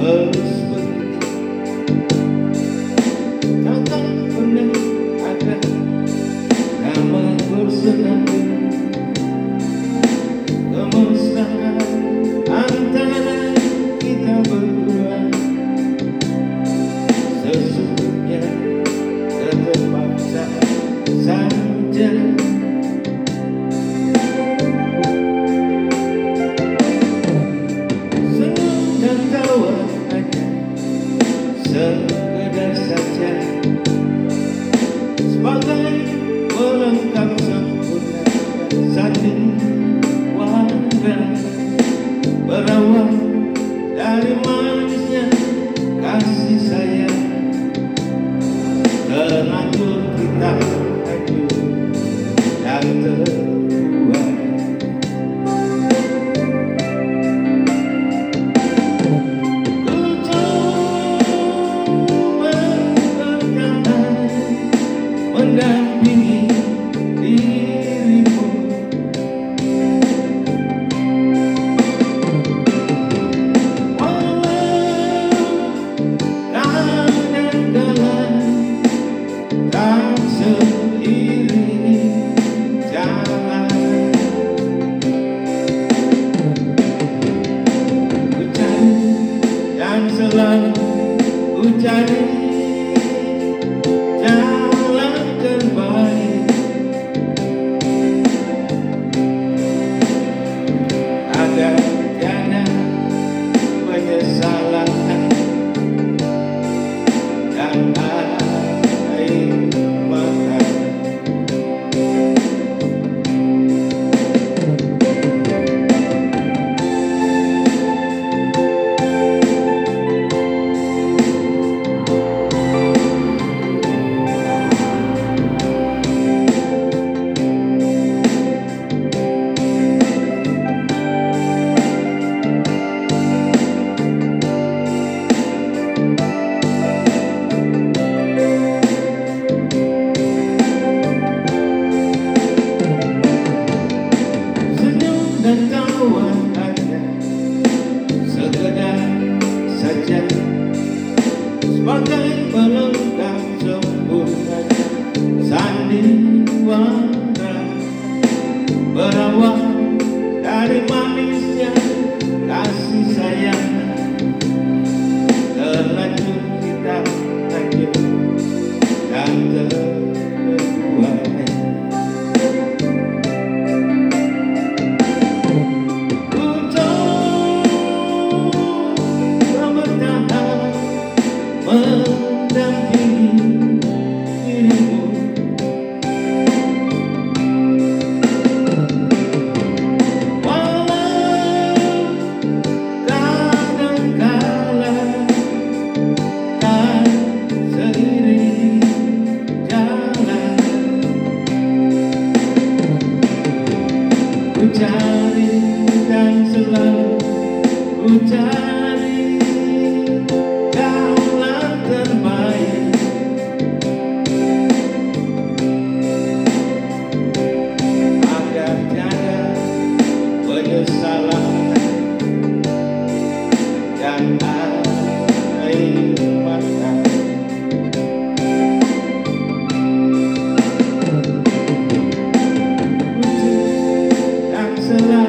close. tonight. ucapan ucapan sandiwara berawal dari manisnya kasih sayang. Terlanjut down in the dance of love. Oh, Excellent.